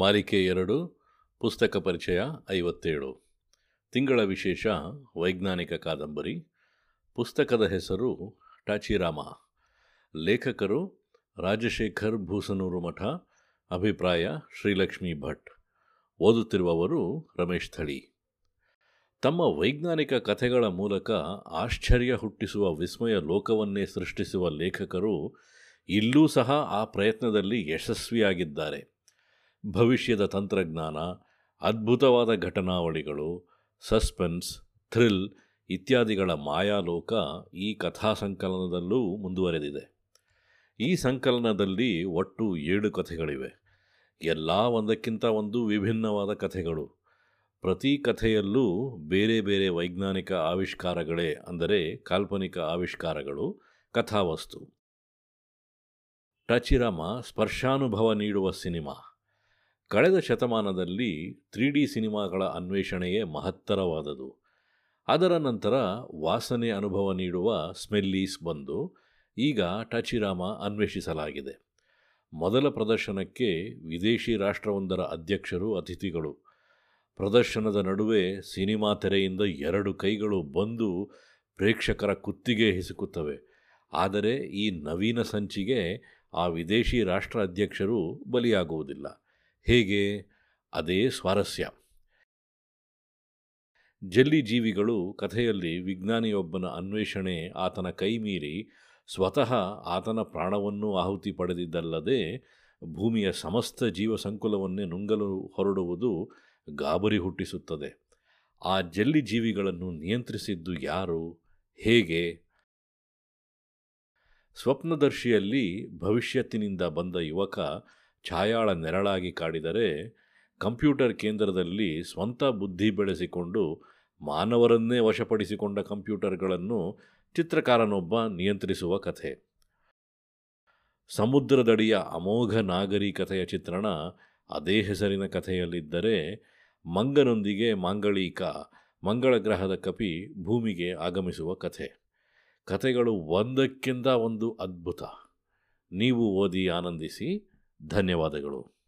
ಮಾಲಿಕೆ ಎರಡು, ಪುಸ್ತಕ ಪರಿಚಯ ಐವತ್ತೇಳು. ತಿಂಗಳ ವಿಶೇಷ, ವೈಜ್ಞಾನಿಕ ಕಾದಂಬರಿ. ಪುಸ್ತಕದ ಹೆಸರು ಟಾಚಿರಾಮ. ಲೇಖಕರು ರಾಜಶೇಖರ್ ಭೂಸನೂರು ಮಠ, ಅಭಿಪ್ರಾಯ ಶ್ರೀಲಕ್ಷ್ಮಿ ಭಟ್. ಓದುತ್ತಿರುವವರು ರಮೇಶ್ ಥಳಿ. ತಮ್ಮ ವೈಜ್ಞಾನಿಕ ಕಥೆಗಳ ಮೂಲಕ ಆಶ್ಚರ್ಯ ಹುಟ್ಟಿಸುವ ವಿಸ್ಮಯ ಲೋಕವನ್ನೇ ಸೃಷ್ಟಿಸುವ ಲೇಖಕರು ಇಲ್ಲೂ ಸಹ ಆ ಪ್ರಯತ್ನದಲ್ಲಿ ಯಶಸ್ವಿಯಾಗಿದ್ದಾರೆ. ಭವಿಷ್ಯದ ತಂತ್ರಜ್ಞಾನ, ಅದ್ಭುತವಾದ ಘಟನಾವಳಿಗಳು, ಸಸ್ಪೆನ್ಸ್, ಥ್ರಿಲ್ ಇತ್ಯಾದಿಗಳ ಮಾಯಾಲೋಕ ಈ ಕಥಾ ಸಂಕಲನದಲ್ಲೂ ಮುಂದುವರೆದಿದೆ. ಈ ಸಂಕಲನದಲ್ಲಿ ಒಟ್ಟು ಏಳು ಕಥೆಗಳಿವೆ. ಎಲ್ಲ ಒಂದಕ್ಕಿಂತ ಒಂದು ವಿಭಿನ್ನವಾದ ಕಥೆಗಳು. ಪ್ರತಿ ಕಥೆಯಲ್ಲೂ ಬೇರೆ ಬೇರೆ ವೈಜ್ಞಾನಿಕ ಆವಿಷ್ಕಾರಗಳೇ ಅಂದರೆ ಕಾಲ್ಪನಿಕ ಆವಿಷ್ಕಾರಗಳು, ಕಥಾವಸ್ತು. ಟಚಿರಾಮ ಸ್ಪರ್ಶಾನುಭವ ನೀಡುವ ಸಿನಿಮಾ. ಕಳೆದ ಶತಮಾನದಲ್ಲಿ ತ್ರೀ ಡಿ ಸಿನಿಮಾಗಳ ಅನ್ವೇಷಣೆಯೇ ಮಹತ್ತರವಾದದು. ಅದರ ನಂತರ ವಾಸನೆ ಅನುಭವ ನೀಡುವ ಸ್ಮೆಲ್ಲೀಸ್ ಬಂದು ಈಗ ಟಚಿರಾಮ ಅನ್ವೇಷಿಸಲಾಗಿದೆ. ಮೊದಲ ಪ್ರದರ್ಶನಕ್ಕೆ ವಿದೇಶಿ ರಾಷ್ಟ್ರವೊಂದರ ಅಧ್ಯಕ್ಷರು ಅತಿಥಿಗಳು. ಪ್ರದರ್ಶನದ ನಡುವೆ ಸಿನಿಮಾ ತೆರೆಯಿಂದ ಎರಡು ಕೈಗಳು ಬಂದು ಪ್ರೇಕ್ಷಕರ ಕುತ್ತಿಗೆ ಹಿಸುಕುತ್ತವೆ. ಆದರೆ ಈ ನವೀನ ಸಂಚಿಗೆ ಆ ವಿದೇಶಿ ರಾಷ್ಟ್ರ ಅಧ್ಯಕ್ಷರು ಬಲಿಯಾಗುವುದಿಲ್ಲ. ಹೇಗೆ? ಅದೇ ಸ್ವಾರಸ್ಯ. ಜಲ್ಲಿ ಜೀವಿಗಳು ಕಥೆಯಲ್ಲಿ ವಿಜ್ಞಾನಿಯೊಬ್ಬನ ಅನ್ವೇಷಣೆ ಆತನ ಕೈಮೀರಿ ಸ್ವತಃ ಆತನ ಪ್ರಾಣವನ್ನು ಆಹುತಿ ಪಡೆದಿದ್ದಲ್ಲದೆ ಭೂಮಿಯ ಸಮಸ್ತ ಜೀವ ಸಂಕುಲವನ್ನೇ ನುಂಗಲು ಹೊರಡುವುದು ಗಾಬರಿ ಹುಟ್ಟಿಸುತ್ತದೆ. ಆ ಜಲ್ಲಿ ಜೀವಿಗಳನ್ನು ನಿಯಂತ್ರಿಸಿದ್ದು ಯಾರು? ಹೇಗೆ? ಸ್ವಪ್ನದರ್ಶಿಯಲ್ಲಿ ಭವಿಷ್ಯತ್ತಿನಿಂದ ಬಂದ ಯುವಕ ಛಾಯಾಳ ನೆರಳಾಗಿ ಕಾಡಿದರೆ ಕಂಪ್ಯೂಟರ್ ಕೇಂದ್ರದಲ್ಲಿ ಸ್ವಂತ ಬುದ್ಧಿ ಬೆಳೆಸಿಕೊಂಡು ಮಾನವರನ್ನೇ ವಶಪಡಿಸಿಕೊಂಡ ಕಂಪ್ಯೂಟರ್ಗಳನ್ನು ಚಿತ್ರಕಾರನೊಬ್ಬ ನಿಯಂತ್ರಿಸುವ ಕಥೆ. ಸಮುದ್ರದಡಿಯ ಅಮೋಘ ನಾಗರಿಕತೆಯ ಚಿತ್ರಣ ಅದೇ ಹೆಸರಿನ ಕಥೆಯಲ್ಲಿದ್ದರೆ ಮಂಗನೊಂದಿಗೆ ಮಾಂಗಳೀಕ ಮಂಗಳ ಗ್ರಹದ ಕಪಿ ಭೂಮಿಗೆ ಆಗಮಿಸುವ ಕಥೆ. ಕಥೆಗಳು ಒಂದಕ್ಕಿಂತ ಒಂದು ಅದ್ಭುತ. ನೀವು ಓದಿ ಆನಂದಿಸಿ. ಧನ್ಯವಾದಗಳು.